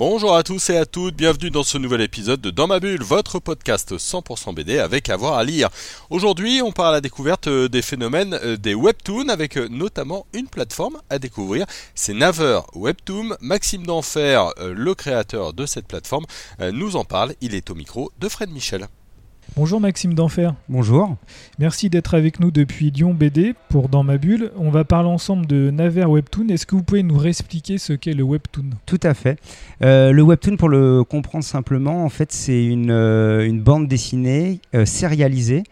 Bonjour à tous et à toutes, bienvenue dans ce nouvel épisode de Dans ma bulle, votre podcast 100% BD avec avoir à lire. Aujourd'hui, on part à la découverte euh, des phénomènes euh, des webtoons avec euh, notamment une plateforme à découvrir. C'est Naver Webtoon. Maxime d'Enfer, le créateur de cette plateforme, nous en parle. Il est au micro de Fred Michel. Bonjour Maxime d'Enfer. Bonjour. Merci d'être avec nous depuis Lyon BD pour Dans ma bulle. On va parler ensemble de Naver Webtoon. Est-ce que vous pouvez nous réexpliquer ce qu'est le Webtoon? Tout à fait. Euh, le Webtoon, pour le comprendre simplement, en fait, c'est une, euh, bande dessinée euh, sérialisée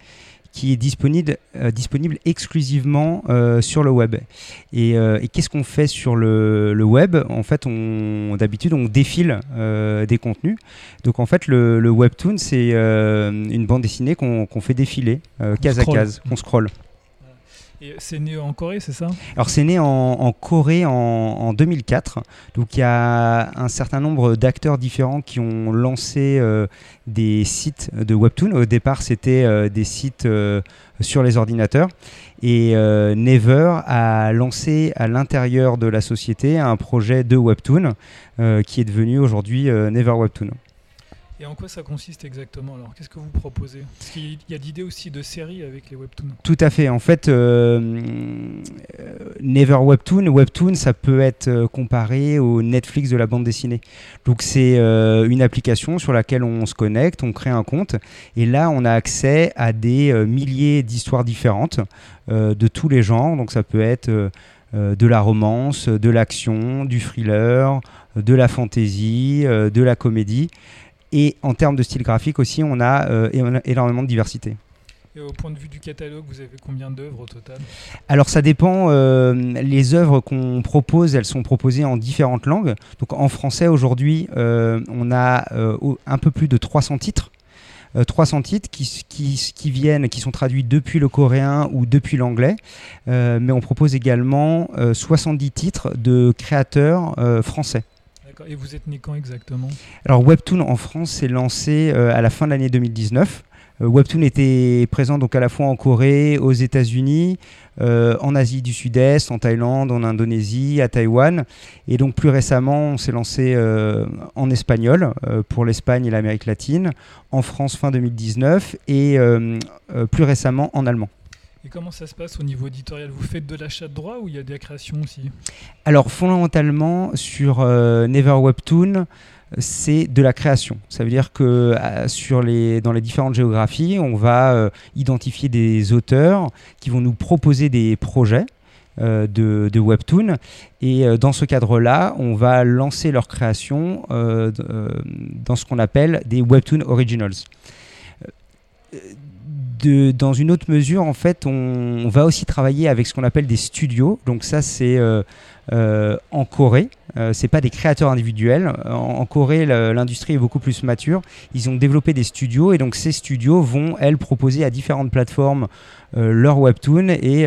qui est disponible, euh, disponible exclusivement euh, sur le web. Euh, et, qu'est-ce qu'on fait sur le, web? En fait, on, d'habitude, on défile des contenus. Donc en fait, le, webtoon, c'est une bande dessinée qu'on fait défiler, case à case, qu'on scrolle c'est né en Corée, c'est ça? Alors c'est né en, Corée en, 2004. Donc il y a un certain nombre d'acteurs différents qui ont lancé euh, des sites de webtoon. Au départ, c'était euh, des sites euh, sur les ordinateurs. Et Never a lancé à l'intérieur de la société un projet de webtoon qui est devenu aujourd'hui Never Webtoon. Et en quoi ça consiste exactement alors Qu'est-ce que vous proposez? Parce qu'il y a l'idée aussi de séries avec les webtoons. Tout à fait. En fait, euh, euh, Never Webtoon, Webtoon, ça peut être euh, comparé au Netflix de la bande dessinée. Donc c'est une application sur laquelle on se connecte, on crée un compte, et là on a accès à des milliers d'histoires différentes de tous les genres. Donc ça peut être de la romance, de l'action, du thriller, de la fantasy, de la comédie. Et en termes de style graphique aussi, on a euh, énormément de diversité. Et au point de vue du catalogue, vous avez combien d'œuvres au total? Alors ça dépend. Euh, les œuvres qu'on propose, elles sont proposées en différentes langues. Donc en français aujourd'hui, euh, on a un peu plus de 300 titres. 300 titres qui, qui, qui, viennent, qui sont traduits depuis le coréen ou depuis l'anglais, mais on propose également 70 titres de créateurs français. Et vous êtes né quand exactement? Alors Webtoon en France s'est lancé euh, à la fin de l'année 2019. Euh, Webtoon était présent donc à la fois en Corée, aux États-Unis, euh, en Asie du Sud-Est, en Thaïlande, en Indonésie, à Taïwan. Et donc plus récemment, on s'est lancé en espagnol pour l'Espagne et l'Amérique latine, en France fin 2019 et plus récemment en allemand. Et comment ça se passe au niveau éditorial? Vous faites de l'achat de droits ou il y a de la création aussi? Alors fondamentalement sur euh, Never Webtoon, c'est de la création. Ça veut dire que euh, sur les, dans les différentes géographies, on va euh, identifier des auteurs qui vont nous proposer des projets. de, de, Webtoon. Et dans ce cadre-là, on va lancer leur création dans ce qu'on appelle des Webtoon Originals dans une autre mesure, en fait, on, va aussi travailler avec ce qu'on appelle des studios. Donc ça, c'est euh, euh, en Corée. Euh, c'est pas des créateurs individuels. En, Corée, l'industrie est beaucoup plus mature. Ils ont développé des studios et donc ces studios vont, elles, proposer à différentes plateformes leur webtoon et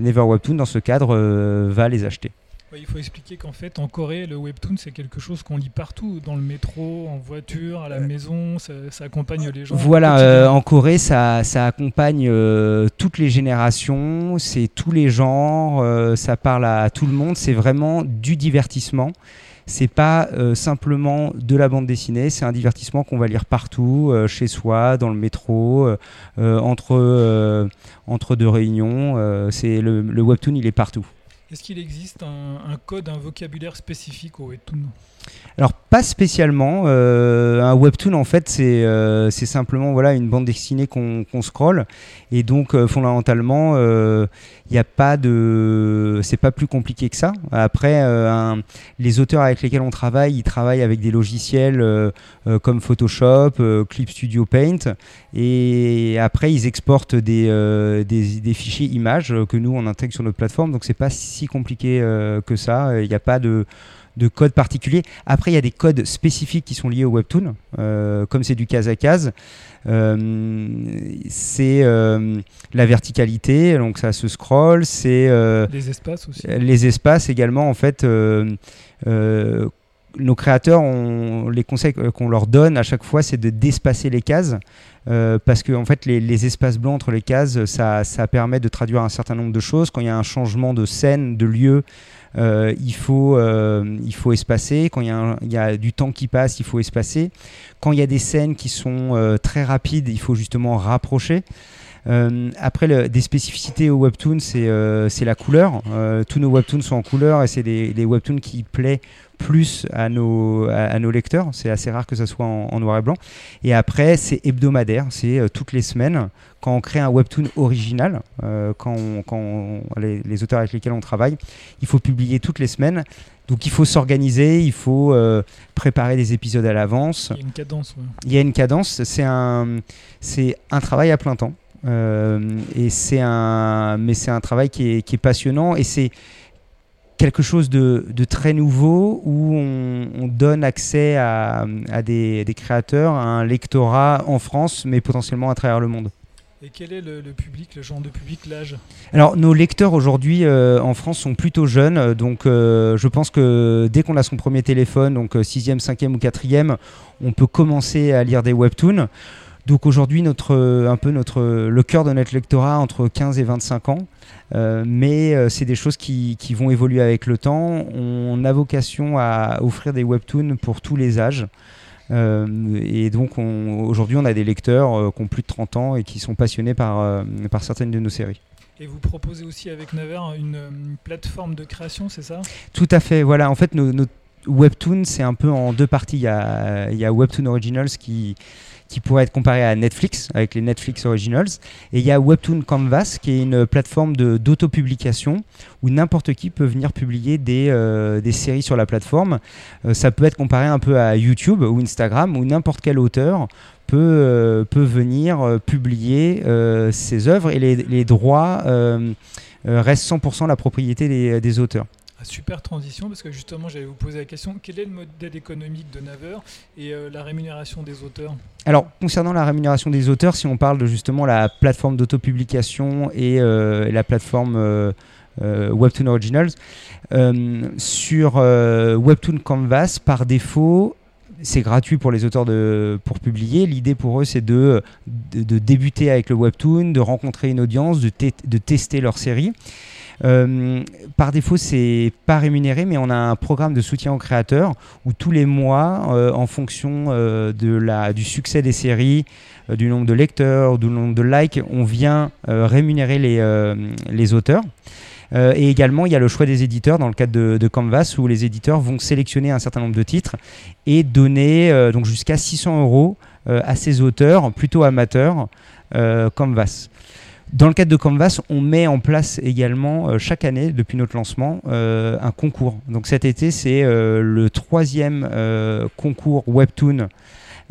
Never Webtoon, dans ce cadre, va les acheter il faut expliquer qu'en fait, en Corée, le webtoon, c'est quelque chose qu'on lit partout, dans le métro, en voiture, à la euh. maison, ça, accompagne les gens. Voilà, euh, en Corée, ça, ça accompagne euh, toutes les générations, c'est tous les genres, ça parle à, tout le monde, c'est vraiment du divertissement. C'est pas simplement de la bande dessinée, c'est un divertissement qu'on va lire partout, chez soi, dans le métro, entre, entre deux réunions. c'est le, le webtoon, il est partout. Est-ce qu'il existe un, code, un vocabulaire spécifique au webtoon? Alors pas spécialement. Euh, un webtoon en fait c'est euh, simplement voilà une bande dessinée qu'on scrolle et donc euh, fondamentalement il n'y pas c'est pas plus compliqué que ça. Après les auteurs avec lesquels on travaille ils travaillent avec des logiciels comme Photoshop, Clip Studio Paint et après ils exportent des, fichiers images que nous on intègre sur notre plateforme donc c'est pas si compliqué que ça. Il n'y a pas de, code particulier. Après, il y a des codes spécifiques qui sont liés au webtoon, euh, comme c'est du case à case. Euh, c'est la verticalité, donc ça se scroll. C'est les espaces aussi. Les espaces également, en fait nos créateurs, on, les conseils qu'on leur donne à chaque fois, c'est de d'espacer les cases. Euh, parce que en fait, les, les, espaces blancs entre les cases, ça, ça, permet de traduire un certain nombre de choses. Quand il y a un changement de scène, de lieu, euh, il, faut, euh, il faut espacer. Quand il y, a il y, a du temps qui passe, il faut espacer. Quand il y a des scènes qui sont euh, très rapides, il faut justement rapprocher. Euh, après, le, des spécificités au webtoon, c'est euh, la couleur. Euh, tous nos webtoons sont en couleur et c'est des, des, webtoons qui plaisent plus à nos, à, à nos lecteurs. C'est assez rare que ça soit en, en, noir et blanc. Et après, c'est hebdomadaire, c'est euh, toutes les semaines. Quand on crée un webtoon original, euh, quand, on, quand on, les, les, auteurs avec lesquels on travaille, il faut publier toutes les semaines. Donc il faut s'organiser, il faut euh, préparer des épisodes à l'avance. Il y a une cadence. Ouais. Il y a une cadence. C'est un, c'est un travail à plein temps. Euh, et c'est un, mais c'est un travail qui est, qui est passionnant et c'est quelque chose de, de, très nouveau où on, on donne accès à, à des, des, créateurs, à un lectorat en France, mais potentiellement à travers le monde. Et quel est le, le public, le genre de public, l'âge? Alors, nos lecteurs aujourd'hui euh, en France sont plutôt jeunes, donc euh, je pense que dès qu'on a son premier téléphone, donc 6e, 5e ou 4e, on peut commencer à lire des webtoons. Donc aujourd'hui, notre, un peu notre, le cœur de notre lectorat entre 15 et 25 ans. Euh, mais euh, c'est des choses qui, qui, vont évoluer avec le temps. On a vocation à offrir des webtoons pour tous les âges. Euh, et donc aujourd'hui, on a des lecteurs euh, qui ont plus de 30 ans et qui sont passionnés par, par certaines de nos séries. Et vous proposez aussi avec Naver une, une plateforme de création, c'est ça? Tout à fait. Voilà, en fait, nos, nos Webtoon, c'est un peu en deux parties. Il y a, il y a Webtoon Originals qui qui pourrait être comparé à Netflix, avec les Netflix Originals. Et il y a Webtoon Canvas, qui est une plateforme d'autopublication où n'importe qui peut venir publier des, euh, des, séries sur la plateforme. Euh, ça peut être comparé un peu à YouTube ou Instagram, où n'importe quel auteur peut, euh, peut venir publier ses œuvres et les, les droits restent 100% la propriété des, des auteurs. Super transition parce que justement j'allais vous poser la question quel est le modèle économique de Naver et euh, la rémunération des auteurs? Alors concernant la rémunération des auteurs, si on parle de justement la plateforme d'autopublication et, euh, la plateforme euh, Webtoon Originals, sur Webtoon Canvas par défaut c'est gratuit pour les auteurs de, pour publier. L'idée pour eux, c'est de, de, débuter avec le webtoon, de rencontrer une audience, de, de tester leur série. Euh, par défaut, c'est pas rémunéré, mais on a un programme de soutien aux créateurs où tous les mois, euh, en fonction euh, du succès des séries, du nombre de lecteurs, du nombre de likes, on vient rémunérer les, auteurs. Et également, il y a le choix des éditeurs dans le cadre de, Canvas où les éditeurs vont sélectionner un certain nombre de titres et donner donc jusqu'à 600 euros à ces auteurs plutôt amateurs Canvas. Dans le cadre de Canvas, on met en place également euh, chaque année, depuis notre lancement, euh, un concours. Donc cet été, c'est euh, le troisième concours Webtoon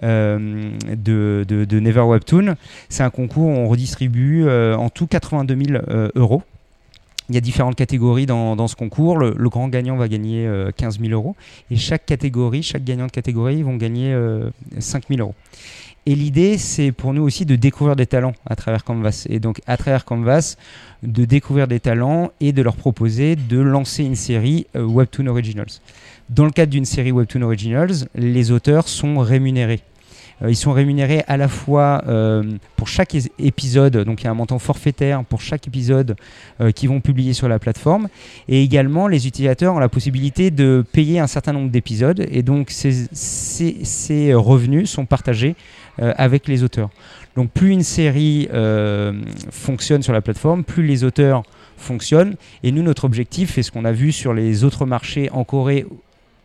de, Never Webtoon. C'est un concours où on redistribue en tout 82 000 euros. Il y a différentes catégories dans, ce concours. Le, le, grand gagnant va gagner 15 000 euros. Et chaque catégorie, chaque gagnant de catégorie vont gagner 5 000 euros. Et l'idée, c'est pour nous aussi de découvrir des talents à travers Canvas. Et donc, à travers Canvas, de découvrir des talents et de leur proposer de lancer une série euh, Webtoon Originals. Dans le cadre d'une série Webtoon Originals, les auteurs sont rémunérés. Euh, ils sont rémunérés à la fois euh, pour chaque épisode, donc il y a un montant forfaitaire pour chaque épisode qu'ils vont publier sur la plateforme, et également les utilisateurs ont la possibilité de payer un certain nombre d'épisodes, et donc ces, revenus sont partagés avec les auteurs. Donc plus une série euh, fonctionne sur la plateforme, plus les auteurs fonctionnent, et nous notre objectif, et ce qu'on a vu sur les autres marchés en Corée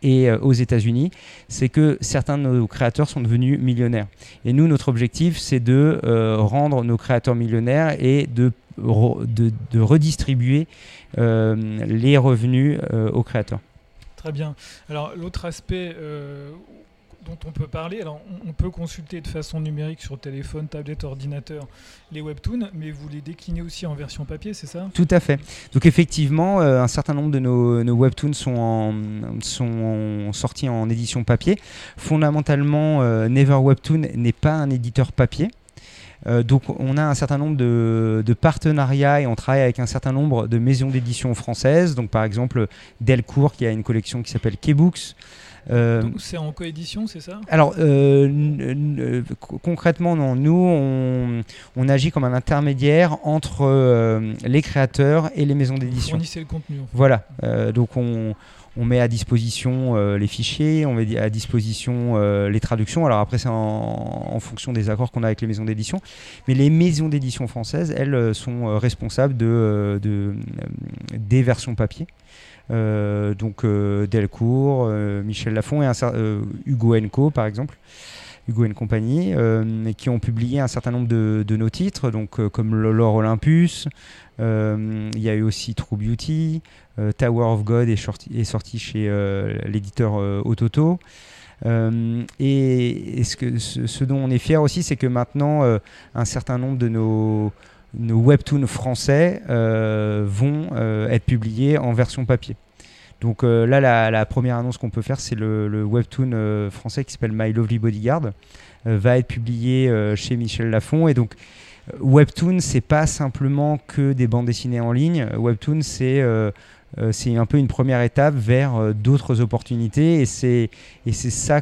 et euh, aux États-Unis, c'est que certains de nos créateurs sont devenus millionnaires. Et nous, notre objectif, c'est de euh, rendre nos créateurs millionnaires et de, redistribuer euh, les revenus euh, aux créateurs. Très bien. Alors l'autre aspect on peut parler. Alors, on, peut consulter de façon numérique sur téléphone, tablette, ordinateur les webtoons, mais vous les déclinez aussi en version papier, c'est ça? Tout à fait. Donc, effectivement, euh, un certain nombre de nos, webtoons sont, sortis en édition papier. Fondamentalement, euh, Never Webtoon n'est pas un éditeur papier. Euh, donc on a un certain nombre de, de, partenariats et on travaille avec un certain nombre de maisons d'édition françaises. Donc par exemple Delcourt qui a une collection qui s'appelle Keybooks. Euh, c'est en coédition, c'est ça? Alors, euh, co- concrètement, non. Nous, on, on agit comme un intermédiaire entre euh, les créateurs et les maisons d'édition. fournissez le contenu. en fait. Voilà. Euh, donc, on, on met à disposition euh, les fichiers, on met à disposition euh, les traductions. Alors après, c'est en, en fonction des accords qu'on a avec les maisons d'édition. Mais les maisons d'édition françaises, elles, euh, sont euh, responsables de, euh, de, euh, des versions papier. Euh, donc euh, Delcourt, euh, Michel Lafon et Hugo Co par exemple. Hugo and Compagnie, qui ont publié un certain nombre de, nos titres, donc comme l'Or Olympus. Il y a eu aussi True Beauty, Tower of God est, sorti- chez l'éditeur Ototo. Et et ce, ce, dont on est fier aussi, c'est que maintenant, un certain nombre de nos, nos webtoons français euh, vont euh, être publiés en version papier. Donc euh, là, la, première annonce qu'on peut faire, c'est le, le webtoon français qui s'appelle My Lovely Bodyguard, va être publié chez Michel Lafon. Et donc, webtoon, c'est pas simplement que des bandes dessinées en ligne. Webtoon, c'est euh, un peu une première étape vers d'autres opportunités. Et c'est ça.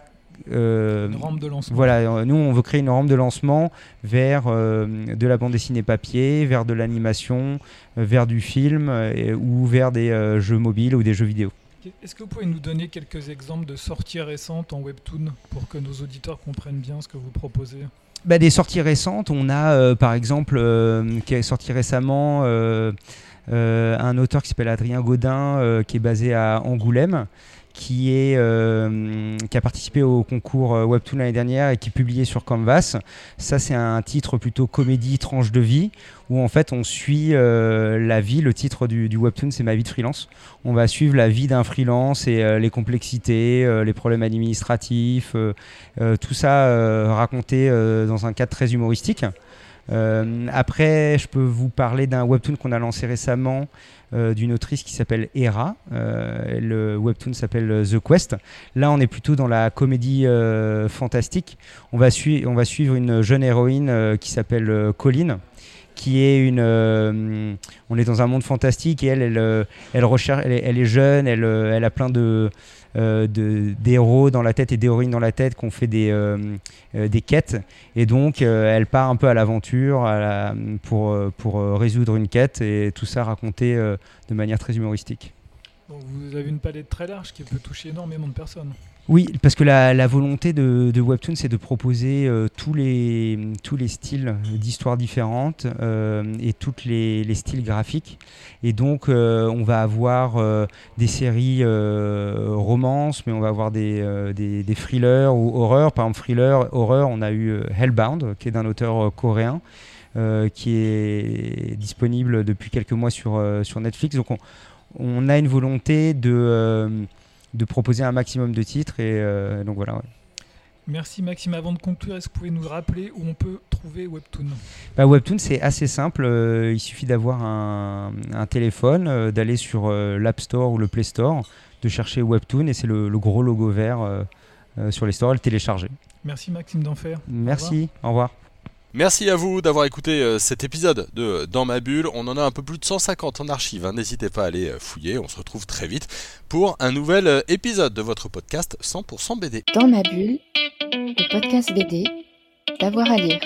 Euh, Une rampe de lancement. voilà, euh, nous on veut créer une rampe de lancement vers euh, de la bande dessinée papier, vers de l'animation, vers du film et- ou vers des jeux mobiles ou des jeux vidéo. Est-ce que vous pouvez nous donner quelques exemples de sorties récentes en webtoon pour que nos auditeurs comprennent bien ce que vous proposez? Bah, des sorties récentes, on a par exemple qui est sorti récemment euh, un auteur qui s'appelle Adrien Godin euh, qui est basé à Angoulême qui, est, euh, qui a participé au concours euh, Webtoon l'année dernière et qui est publié sur Canvas. Ça, c'est un titre plutôt comédie, tranche de vie, où en fait on suit euh, la vie. Le titre du, Webtoon, c'est Ma vie de freelance. On va suivre la vie d'un freelance et euh, les complexités, les problèmes administratifs, tout ça raconté dans un cadre très humoristique. Euh, après, je peux vous parler d'un webtoon qu'on a lancé récemment euh, d'une autrice qui s'appelle Hera. Euh, le webtoon s'appelle The Quest. Là, on est plutôt dans la comédie fantastique. On va, suivre une jeune héroïne qui s'appelle Colline qui est une euh, on est dans un monde fantastique et elle elle, euh, elle recherche elle est, jeune elle, euh, elle a plein de euh, d'héros dans la tête et d'héroïnes dans la tête qui ont fait des, des quêtes et donc elle part un peu à l'aventure pour, pour résoudre une quête et tout ça raconté de manière très humoristique. Vous avez une palette très large qui peut toucher énormément de personnes. Oui, parce que la, la volonté de, Webtoon, c'est de proposer euh, tous, les, tous les styles d'histoires différentes euh, et tous les, les styles graphiques. Et donc, euh, on va avoir des séries romances, mais on va avoir des, des, thrillers ou horreurs. Par exemple, thriller, horreur, on a eu Hellbound, qui est d'un auteur coréen. qui est disponible depuis quelques mois sur, sur Netflix. Donc on, on a une volonté de, euh, de proposer un maximum de titres et euh, donc voilà. ouais. Merci Maxime. Avant de conclure, est-ce que vous pouvez nous rappeler où on peut trouver Webtoon? Bah, Webtoon c'est assez simple, euh, il suffit d'avoir un, un téléphone, euh, d'aller sur euh, l'App Store ou le Play Store, de chercher Webtoon et c'est le, le gros logo vert sur les stores et le télécharger. Merci Maxime d'Enfer. Merci, au revoir. Merci à vous d'avoir écouté euh, cet épisode de Dans ma bulle. On en a un peu plus de 150 en archive. hein. N'hésitez pas à aller euh, fouiller. On se retrouve très vite pour un nouvel euh, épisode de votre podcast 100% BD. Dans ma bulle, le podcast BD, d'avoir à lire.